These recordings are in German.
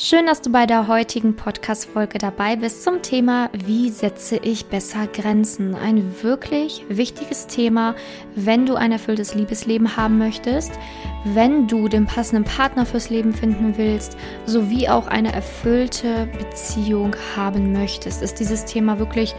Schön, dass du bei der heutigen Podcast-Folge dabei bist zum Thema Wie setze ich besser Grenzen? Ein wirklich wichtiges Thema, wenn du ein erfülltes Liebesleben haben möchtest, wenn du den passenden Partner fürs Leben finden willst, sowie auch eine erfüllte Beziehung haben möchtest. Ist dieses Thema wirklich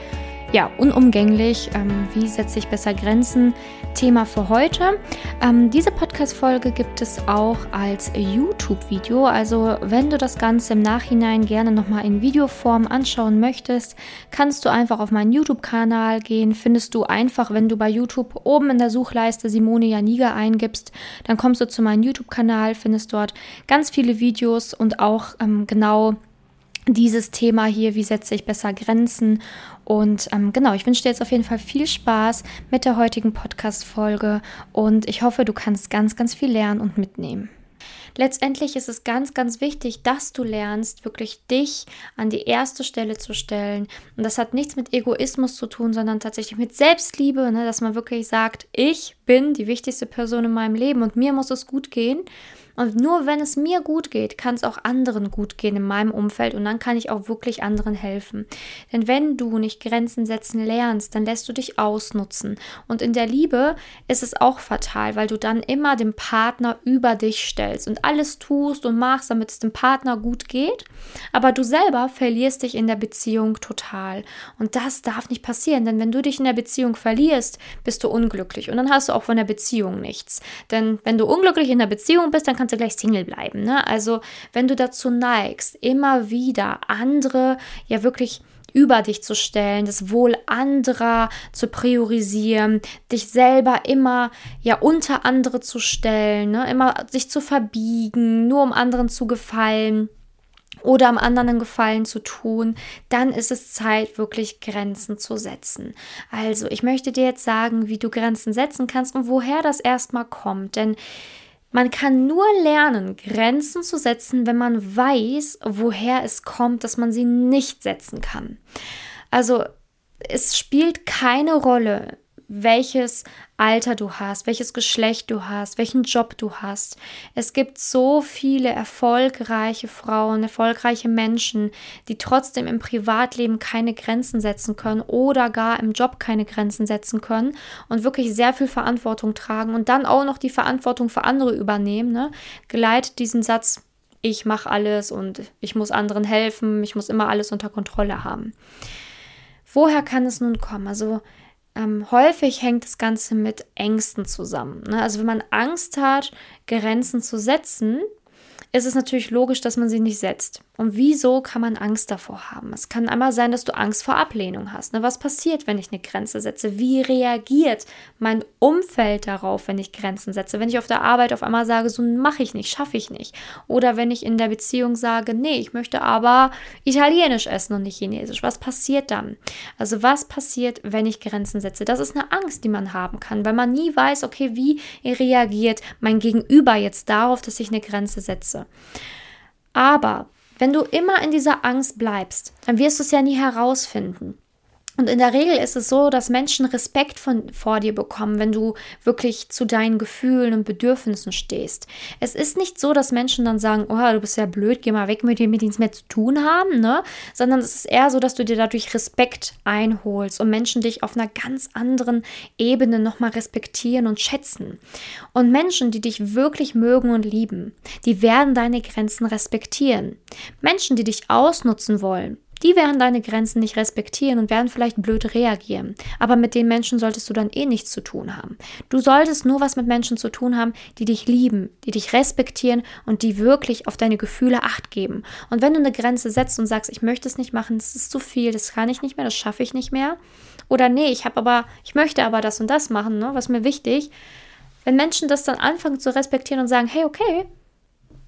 ja, unumgänglich. Ähm, wie setze ich besser Grenzen? Thema für heute. Ähm, diese Podcast-Folge gibt es auch als YouTube-Video. Also, wenn du das Ganze im Nachhinein gerne nochmal in Videoform anschauen möchtest, kannst du einfach auf meinen YouTube-Kanal gehen. Findest du einfach, wenn du bei YouTube oben in der Suchleiste Simone Janiga eingibst, dann kommst du zu meinem YouTube-Kanal, findest dort ganz viele Videos und auch ähm, genau dieses Thema hier, wie setze ich besser Grenzen. Und ähm, genau, ich wünsche dir jetzt auf jeden Fall viel Spaß mit der heutigen Podcast-Folge und ich hoffe, du kannst ganz, ganz viel lernen und mitnehmen. Letztendlich ist es ganz, ganz wichtig, dass du lernst, wirklich dich an die erste Stelle zu stellen. Und das hat nichts mit Egoismus zu tun, sondern tatsächlich mit Selbstliebe, ne? dass man wirklich sagt, ich bin die wichtigste Person in meinem Leben und mir muss es gut gehen. Und nur wenn es mir gut geht, kann es auch anderen gut gehen in meinem Umfeld und dann kann ich auch wirklich anderen helfen. Denn wenn du nicht Grenzen setzen lernst, dann lässt du dich ausnutzen. Und in der Liebe ist es auch fatal, weil du dann immer den Partner über dich stellst und alles tust und machst, damit es dem Partner gut geht. Aber du selber verlierst dich in der Beziehung total. Und das darf nicht passieren, denn wenn du dich in der Beziehung verlierst, bist du unglücklich und dann hast du auch von der Beziehung nichts. Denn wenn du unglücklich in der Beziehung bist, dann kannst kannst gleich Single bleiben. Ne? Also wenn du dazu neigst, immer wieder andere ja wirklich über dich zu stellen, das Wohl anderer zu priorisieren, dich selber immer ja unter andere zu stellen, ne? immer sich zu verbiegen, nur um anderen zu gefallen oder am anderen einen Gefallen zu tun, dann ist es Zeit, wirklich Grenzen zu setzen. Also, ich möchte dir jetzt sagen, wie du Grenzen setzen kannst und woher das erstmal kommt. Denn man kann nur lernen, Grenzen zu setzen, wenn man weiß, woher es kommt, dass man sie nicht setzen kann. Also es spielt keine Rolle, welches Alter du hast, welches Geschlecht du hast, welchen Job du hast. Es gibt so viele erfolgreiche Frauen, erfolgreiche Menschen, die trotzdem im Privatleben keine Grenzen setzen können oder gar im Job keine Grenzen setzen können und wirklich sehr viel Verantwortung tragen und dann auch noch die Verantwortung für andere übernehmen. Ne? Geleitet diesen Satz, ich mache alles und ich muss anderen helfen, ich muss immer alles unter Kontrolle haben. Woher kann es nun kommen? Also ähm, häufig hängt das Ganze mit Ängsten zusammen. Ne? Also wenn man Angst hat, Grenzen zu setzen, ist es natürlich logisch, dass man sie nicht setzt. Und wieso kann man Angst davor haben? Es kann einmal sein, dass du Angst vor Ablehnung hast. Ne? Was passiert, wenn ich eine Grenze setze? Wie reagiert mein Umfeld darauf, wenn ich Grenzen setze? Wenn ich auf der Arbeit auf einmal sage, so mache ich nicht, schaffe ich nicht. Oder wenn ich in der Beziehung sage, nee, ich möchte aber italienisch essen und nicht chinesisch. Was passiert dann? Also was passiert, wenn ich Grenzen setze? Das ist eine Angst, die man haben kann, weil man nie weiß, okay, wie reagiert mein Gegenüber jetzt darauf, dass ich eine Grenze setze. Aber wenn du immer in dieser Angst bleibst, dann wirst du es ja nie herausfinden. Und in der Regel ist es so, dass Menschen Respekt von, vor dir bekommen, wenn du wirklich zu deinen Gefühlen und Bedürfnissen stehst. Es ist nicht so, dass Menschen dann sagen, oh, du bist ja blöd, geh mal weg mit dir, mit nichts mehr zu tun haben, ne? Sondern es ist eher so, dass du dir dadurch Respekt einholst und Menschen dich auf einer ganz anderen Ebene nochmal respektieren und schätzen. Und Menschen, die dich wirklich mögen und lieben, die werden deine Grenzen respektieren. Menschen, die dich ausnutzen wollen, die werden deine Grenzen nicht respektieren und werden vielleicht blöd reagieren. Aber mit den Menschen solltest du dann eh nichts zu tun haben. Du solltest nur was mit Menschen zu tun haben, die dich lieben, die dich respektieren und die wirklich auf deine Gefühle acht geben. Und wenn du eine Grenze setzt und sagst, ich möchte es nicht machen, das ist zu viel, das kann ich nicht mehr, das schaffe ich nicht mehr. Oder nee, ich habe aber, ich möchte aber das und das machen, ne, was mir wichtig. Wenn Menschen das dann anfangen zu respektieren und sagen, hey, okay,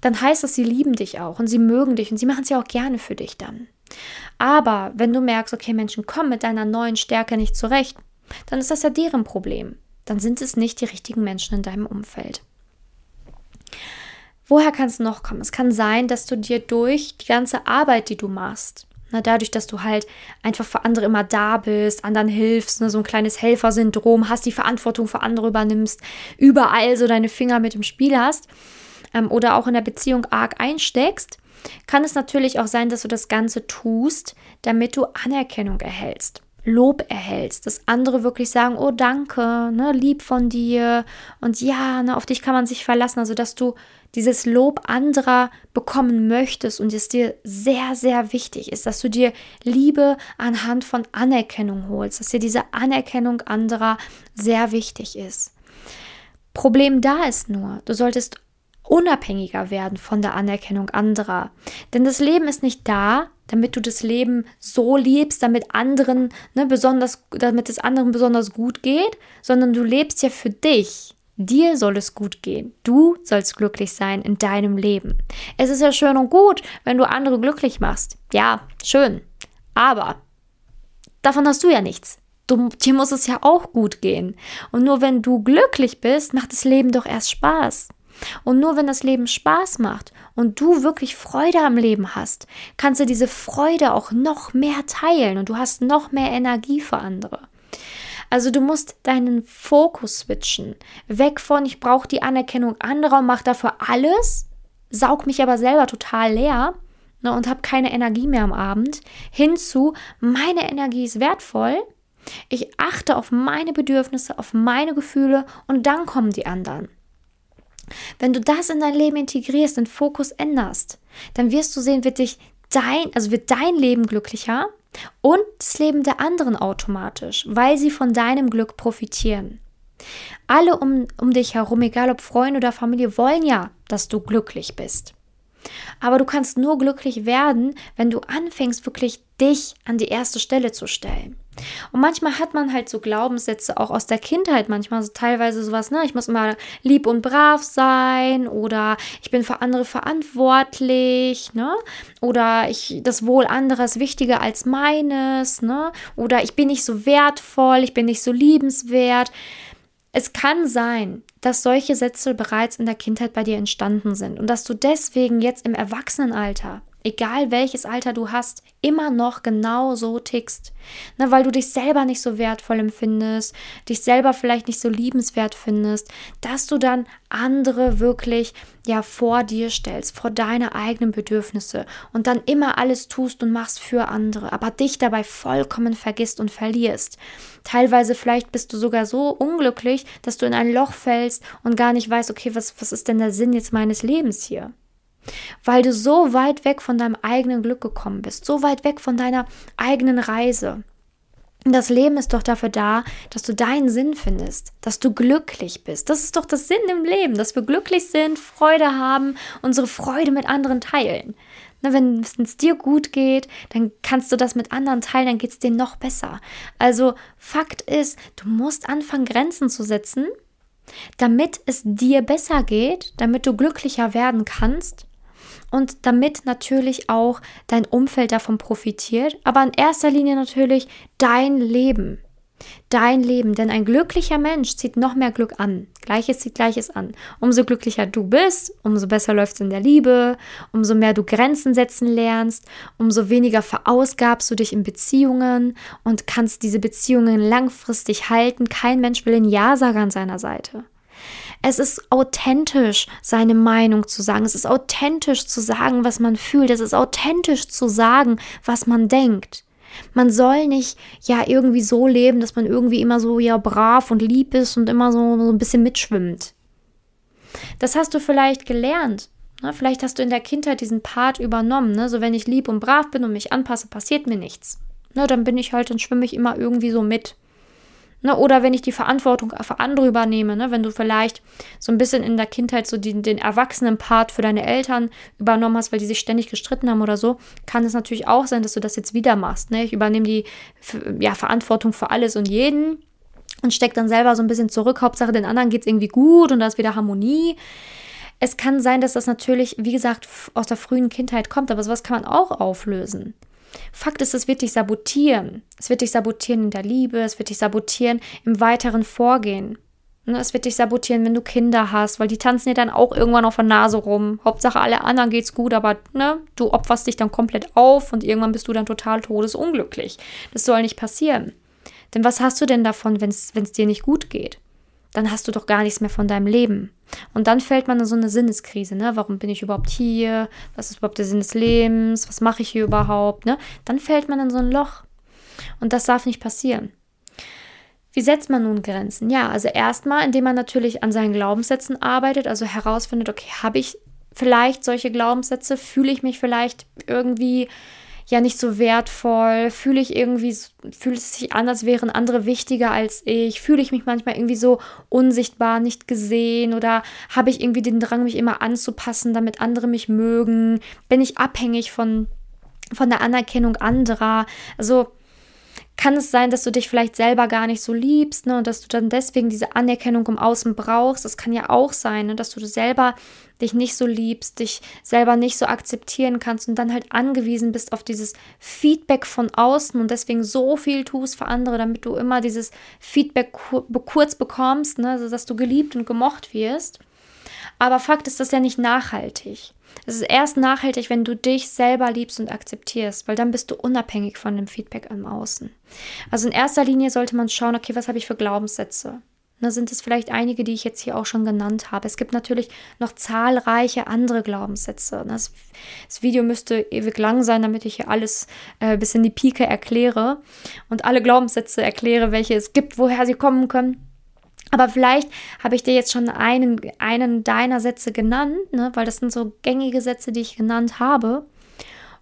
dann heißt das, sie lieben dich auch und sie mögen dich und sie machen es ja auch gerne für dich dann. Aber wenn du merkst, okay, Menschen kommen mit deiner neuen Stärke nicht zurecht, dann ist das ja deren Problem. Dann sind es nicht die richtigen Menschen in deinem Umfeld. Woher kann es noch kommen? Es kann sein, dass du dir durch die ganze Arbeit, die du machst, na, dadurch, dass du halt einfach für andere immer da bist, anderen hilfst, ne, so ein kleines Helfersyndrom hast, die Verantwortung für andere übernimmst, überall so deine Finger mit im Spiel hast ähm, oder auch in der Beziehung arg einsteckst, kann es natürlich auch sein, dass du das Ganze tust, damit du Anerkennung erhältst. Lob erhältst, dass andere wirklich sagen, oh danke, ne, lieb von dir und ja, ne, auf dich kann man sich verlassen, also dass du dieses Lob anderer bekommen möchtest und es dir sehr, sehr wichtig ist, dass du dir Liebe anhand von Anerkennung holst, dass dir diese Anerkennung anderer sehr wichtig ist. Problem da ist nur, du solltest unabhängiger werden von der Anerkennung anderer. Denn das Leben ist nicht da, damit du das Leben so liebst, damit anderen ne, besonders, damit es anderen besonders gut geht, sondern du lebst ja für dich. Dir soll es gut gehen. Du sollst glücklich sein in deinem Leben. Es ist ja schön und gut, wenn du andere glücklich machst. Ja, schön. Aber davon hast du ja nichts. Du, dir muss es ja auch gut gehen. Und nur wenn du glücklich bist, macht das Leben doch erst Spaß. Und nur wenn das Leben Spaß macht und du wirklich Freude am Leben hast, kannst du diese Freude auch noch mehr teilen und du hast noch mehr Energie für andere. Also du musst deinen Fokus switchen. Weg von, ich brauche die Anerkennung anderer und mache dafür alles, saug mich aber selber total leer ne, und habe keine Energie mehr am Abend, hinzu, meine Energie ist wertvoll, ich achte auf meine Bedürfnisse, auf meine Gefühle und dann kommen die anderen. Wenn du das in dein Leben integrierst, den Fokus änderst, dann wirst du sehen, wird dich dein, also wird dein Leben glücklicher und das Leben der anderen automatisch, weil sie von deinem Glück profitieren. Alle um, um dich herum, egal ob Freunde oder Familie, wollen ja, dass du glücklich bist. Aber du kannst nur glücklich werden, wenn du anfängst, wirklich dich an die erste Stelle zu stellen. Und manchmal hat man halt so Glaubenssätze auch aus der Kindheit, manchmal so teilweise sowas, ne, ich muss immer lieb und brav sein oder ich bin für andere verantwortlich, ne? Oder ich das Wohl anderer ist wichtiger als meines, ne? Oder ich bin nicht so wertvoll, ich bin nicht so liebenswert. Es kann sein, dass solche Sätze bereits in der Kindheit bei dir entstanden sind und dass du deswegen jetzt im Erwachsenenalter egal welches Alter du hast, immer noch genau so tickst. Ne, weil du dich selber nicht so wertvoll empfindest, dich selber vielleicht nicht so liebenswert findest, dass du dann andere wirklich ja vor dir stellst, vor deine eigenen Bedürfnisse und dann immer alles tust und machst für andere, aber dich dabei vollkommen vergisst und verlierst. Teilweise vielleicht bist du sogar so unglücklich, dass du in ein Loch fällst und gar nicht weißt, okay, was, was ist denn der Sinn jetzt meines Lebens hier? Weil du so weit weg von deinem eigenen Glück gekommen bist, so weit weg von deiner eigenen Reise. Das Leben ist doch dafür da, dass du deinen Sinn findest, dass du glücklich bist. Das ist doch das Sinn im Leben, dass wir glücklich sind, Freude haben, unsere Freude mit anderen teilen. Na, wenn es dir gut geht, dann kannst du das mit anderen teilen, dann geht es dir noch besser. Also Fakt ist, du musst anfangen, Grenzen zu setzen, damit es dir besser geht, damit du glücklicher werden kannst und damit natürlich auch dein Umfeld davon profitiert, aber in erster Linie natürlich dein Leben. Dein Leben, denn ein glücklicher Mensch zieht noch mehr Glück an. Gleiches zieht Gleiches an. Umso glücklicher du bist, umso besser läuft es in der Liebe, umso mehr du Grenzen setzen lernst, umso weniger verausgabst du dich in Beziehungen und kannst diese Beziehungen langfristig halten. Kein Mensch will ein Ja-Sager an seiner Seite. Es ist authentisch, seine Meinung zu sagen. Es ist authentisch zu sagen, was man fühlt. Es ist authentisch zu sagen, was man denkt. Man soll nicht ja irgendwie so leben, dass man irgendwie immer so ja brav und lieb ist und immer so, so ein bisschen mitschwimmt. Das hast du vielleicht gelernt. Ne? Vielleicht hast du in der Kindheit diesen Part übernommen. Ne? So, wenn ich lieb und brav bin und mich anpasse, passiert mir nichts. Ne? Dann bin ich halt, dann schwimme ich immer irgendwie so mit. Ne, oder wenn ich die Verantwortung für andere übernehme, ne, wenn du vielleicht so ein bisschen in der Kindheit so den, den Erwachsenen-Part für deine Eltern übernommen hast, weil die sich ständig gestritten haben oder so, kann es natürlich auch sein, dass du das jetzt wieder machst. Ne? Ich übernehme die ja, Verantwortung für alles und jeden und stecke dann selber so ein bisschen zurück. Hauptsache, den anderen geht es irgendwie gut und da ist wieder Harmonie. Es kann sein, dass das natürlich, wie gesagt, aus der frühen Kindheit kommt, aber sowas kann man auch auflösen. Fakt ist, es wird dich sabotieren. Es wird dich sabotieren in der Liebe, es wird dich sabotieren im weiteren Vorgehen. Ne, es wird dich sabotieren, wenn du Kinder hast, weil die tanzen dir dann auch irgendwann auf der Nase rum. Hauptsache alle anderen geht's gut, aber ne, du opferst dich dann komplett auf und irgendwann bist du dann total todesunglücklich. Das soll nicht passieren. Denn was hast du denn davon, wenn es dir nicht gut geht? Dann hast du doch gar nichts mehr von deinem Leben. Und dann fällt man in so eine Sinneskrise, ne? Warum bin ich überhaupt hier? Was ist überhaupt der Sinn des Lebens? Was mache ich hier überhaupt? Ne? Dann fällt man in so ein Loch. Und das darf nicht passieren. Wie setzt man nun Grenzen? Ja, also erstmal, indem man natürlich an seinen Glaubenssätzen arbeitet, also herausfindet, okay, habe ich vielleicht solche Glaubenssätze? Fühle ich mich vielleicht irgendwie ja nicht so wertvoll? Fühle ich irgendwie, fühlt es sich an, als wären andere wichtiger als ich? Fühle ich mich manchmal irgendwie so unsichtbar, nicht gesehen? Oder habe ich irgendwie den Drang, mich immer anzupassen, damit andere mich mögen? Bin ich abhängig von, von der Anerkennung anderer? Also, kann es sein, dass du dich vielleicht selber gar nicht so liebst ne, und dass du dann deswegen diese Anerkennung im Außen brauchst. Das kann ja auch sein, ne, dass du selber dich nicht so liebst, dich selber nicht so akzeptieren kannst und dann halt angewiesen bist auf dieses Feedback von außen und deswegen so viel tust für andere, damit du immer dieses Feedback kurz bekommst, ne, also dass du geliebt und gemocht wirst. Aber Fakt ist, das ist ja nicht nachhaltig. Es ist erst nachhaltig, wenn du dich selber liebst und akzeptierst, weil dann bist du unabhängig von dem Feedback im Außen. Also in erster Linie sollte man schauen, okay, was habe ich für Glaubenssätze? Da sind es vielleicht einige, die ich jetzt hier auch schon genannt habe. Es gibt natürlich noch zahlreiche andere Glaubenssätze. Das, das Video müsste ewig lang sein, damit ich hier alles äh, bis in die Pike erkläre und alle Glaubenssätze erkläre, welche es gibt, woher sie kommen können. Aber vielleicht habe ich dir jetzt schon einen, einen deiner Sätze genannt, ne? weil das sind so gängige Sätze, die ich genannt habe.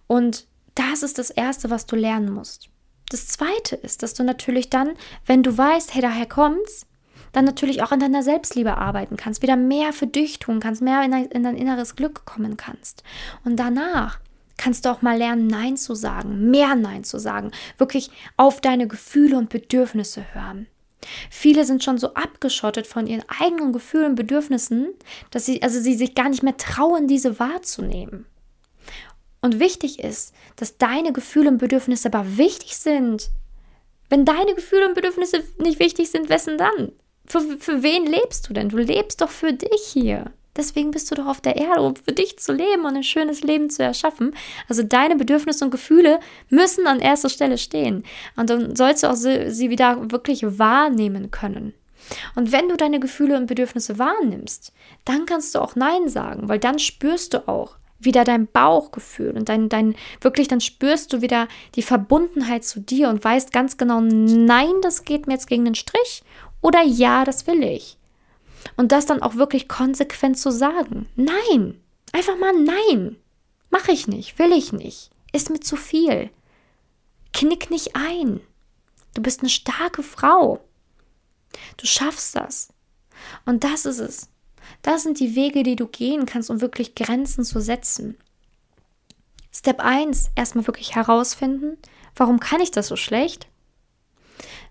Und das ist das Erste, was du lernen musst. Das Zweite ist, dass du natürlich dann, wenn du weißt, hey, daher kommt's, dann natürlich auch an deiner Selbstliebe arbeiten kannst, wieder mehr für dich tun kannst, mehr in dein inneres Glück kommen kannst. Und danach kannst du auch mal lernen, Nein zu sagen, mehr Nein zu sagen, wirklich auf deine Gefühle und Bedürfnisse hören. Viele sind schon so abgeschottet von ihren eigenen Gefühlen und Bedürfnissen, dass sie, also sie sich gar nicht mehr trauen, diese wahrzunehmen. Und wichtig ist, dass deine Gefühle und Bedürfnisse aber wichtig sind. Wenn deine Gefühle und Bedürfnisse nicht wichtig sind, wessen dann? Für, für wen lebst du denn? Du lebst doch für dich hier. Deswegen bist du doch auf der Erde, um für dich zu leben und ein schönes Leben zu erschaffen. Also deine Bedürfnisse und Gefühle müssen an erster Stelle stehen. Und dann sollst du auch sie wieder wirklich wahrnehmen können. Und wenn du deine Gefühle und Bedürfnisse wahrnimmst, dann kannst du auch Nein sagen, weil dann spürst du auch wieder dein Bauchgefühl und dein, dein, wirklich, dann spürst du wieder die Verbundenheit zu dir und weißt ganz genau, nein, das geht mir jetzt gegen den Strich oder ja, das will ich. Und das dann auch wirklich konsequent zu sagen. Nein. Einfach mal nein. Mache ich nicht, will ich nicht. Ist mir zu viel. Knick nicht ein. Du bist eine starke Frau. Du schaffst das. Und das ist es. Das sind die Wege, die du gehen kannst, um wirklich Grenzen zu setzen. Step 1, erstmal wirklich herausfinden, warum kann ich das so schlecht?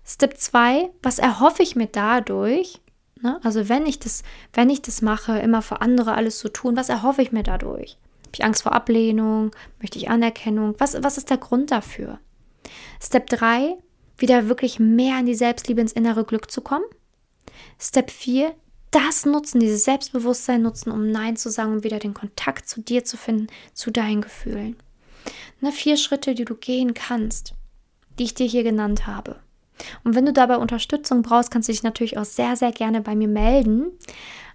Step 2, was erhoffe ich mir dadurch? Ne? Also wenn ich das, wenn ich das mache, immer für andere alles zu tun, was erhoffe ich mir dadurch? Habe ich Angst vor Ablehnung? Möchte ich Anerkennung? Was, was ist der Grund dafür? Step 3, wieder wirklich mehr in die Selbstliebe, ins innere Glück zu kommen. Step 4, das nutzen, dieses Selbstbewusstsein nutzen, um Nein zu sagen, um wieder den Kontakt zu dir zu finden, zu deinen Gefühlen. Ne, vier Schritte, die du gehen kannst, die ich dir hier genannt habe. Und wenn du dabei Unterstützung brauchst, kannst du dich natürlich auch sehr, sehr gerne bei mir melden.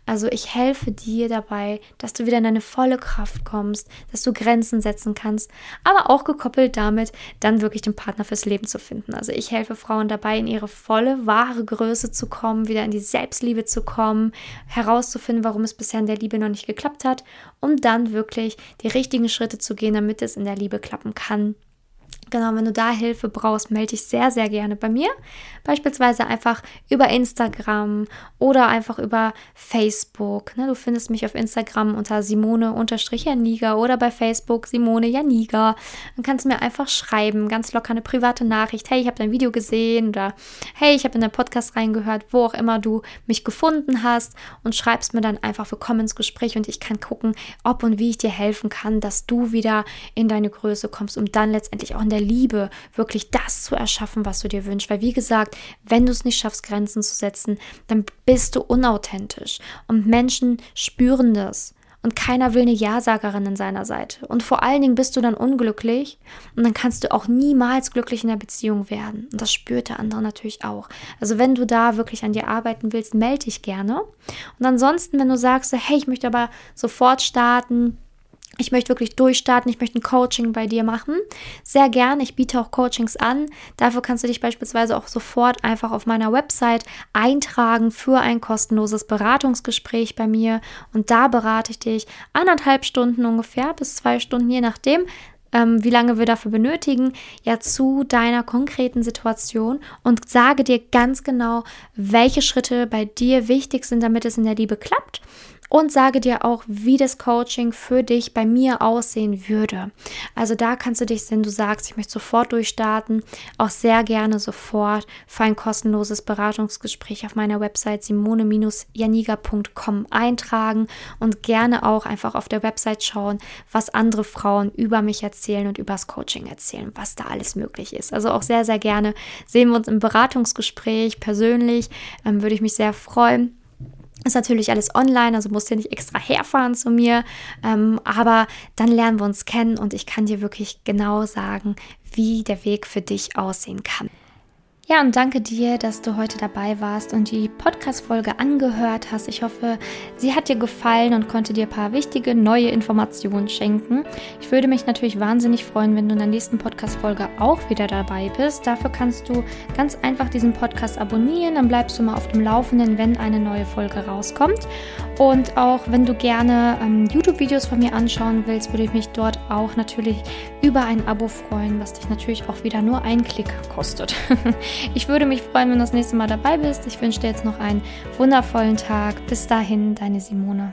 Also ich helfe dir dabei, dass du wieder in deine volle Kraft kommst, dass du Grenzen setzen kannst, aber auch gekoppelt damit, dann wirklich den Partner fürs Leben zu finden. Also ich helfe Frauen dabei, in ihre volle, wahre Größe zu kommen, wieder in die Selbstliebe zu kommen, herauszufinden, warum es bisher in der Liebe noch nicht geklappt hat, um dann wirklich die richtigen Schritte zu gehen, damit es in der Liebe klappen kann. Genau, wenn du da Hilfe brauchst, melde dich sehr, sehr gerne bei mir. Beispielsweise einfach über Instagram oder einfach über Facebook. Ne, du findest mich auf Instagram unter Simone-Janiga oder bei Facebook Simone Janiga. Dann kannst du mir einfach schreiben, ganz locker eine private Nachricht. Hey, ich habe dein Video gesehen oder hey, ich habe in deinen Podcast reingehört, wo auch immer du mich gefunden hast und schreibst mir dann einfach willkommen ins Gespräch und ich kann gucken, ob und wie ich dir helfen kann, dass du wieder in deine Größe kommst, um dann letztendlich auch in der der Liebe wirklich das zu erschaffen, was du dir wünschst. Weil wie gesagt, wenn du es nicht schaffst, Grenzen zu setzen, dann bist du unauthentisch. Und Menschen spüren das. und keiner will eine Ja-Sagerin in seiner Seite. Und vor allen Dingen bist du dann unglücklich und dann kannst du auch niemals glücklich in der Beziehung werden. Und das spürt der andere natürlich auch. Also wenn du da wirklich an dir arbeiten willst, melde dich gerne. Und ansonsten, wenn du sagst, hey, ich möchte aber sofort starten, ich möchte wirklich durchstarten, ich möchte ein Coaching bei dir machen. Sehr gerne, ich biete auch Coachings an. Dafür kannst du dich beispielsweise auch sofort einfach auf meiner Website eintragen für ein kostenloses Beratungsgespräch bei mir. Und da berate ich dich anderthalb Stunden ungefähr bis zwei Stunden, je nachdem, ähm, wie lange wir dafür benötigen, ja zu deiner konkreten Situation und sage dir ganz genau, welche Schritte bei dir wichtig sind, damit es in der Liebe klappt und sage dir auch, wie das Coaching für dich bei mir aussehen würde. Also da kannst du dich, wenn du sagst, ich möchte sofort durchstarten, auch sehr gerne sofort für ein kostenloses Beratungsgespräch auf meiner Website simone-janiga.com eintragen und gerne auch einfach auf der Website schauen, was andere Frauen über mich erzählen und über das Coaching erzählen, was da alles möglich ist. Also auch sehr, sehr gerne sehen wir uns im Beratungsgespräch persönlich, ähm, würde ich mich sehr freuen. Ist natürlich alles online, also musst du nicht extra herfahren zu mir. Ähm, aber dann lernen wir uns kennen und ich kann dir wirklich genau sagen, wie der Weg für dich aussehen kann. Ja, und danke dir, dass du heute dabei warst und die Podcast-Folge angehört hast. Ich hoffe, sie hat dir gefallen und konnte dir ein paar wichtige neue Informationen schenken. Ich würde mich natürlich wahnsinnig freuen, wenn du in der nächsten Podcast-Folge auch wieder dabei bist. Dafür kannst du ganz einfach diesen Podcast abonnieren, dann bleibst du mal auf dem Laufenden, wenn eine neue Folge rauskommt. Und auch wenn du gerne ähm, YouTube-Videos von mir anschauen willst, würde ich mich dort auch natürlich über ein Abo freuen, was dich natürlich auch wieder nur einen Klick kostet. Ich würde mich freuen, wenn du das nächste Mal dabei bist. Ich wünsche dir jetzt noch einen wundervollen Tag. Bis dahin, deine Simone.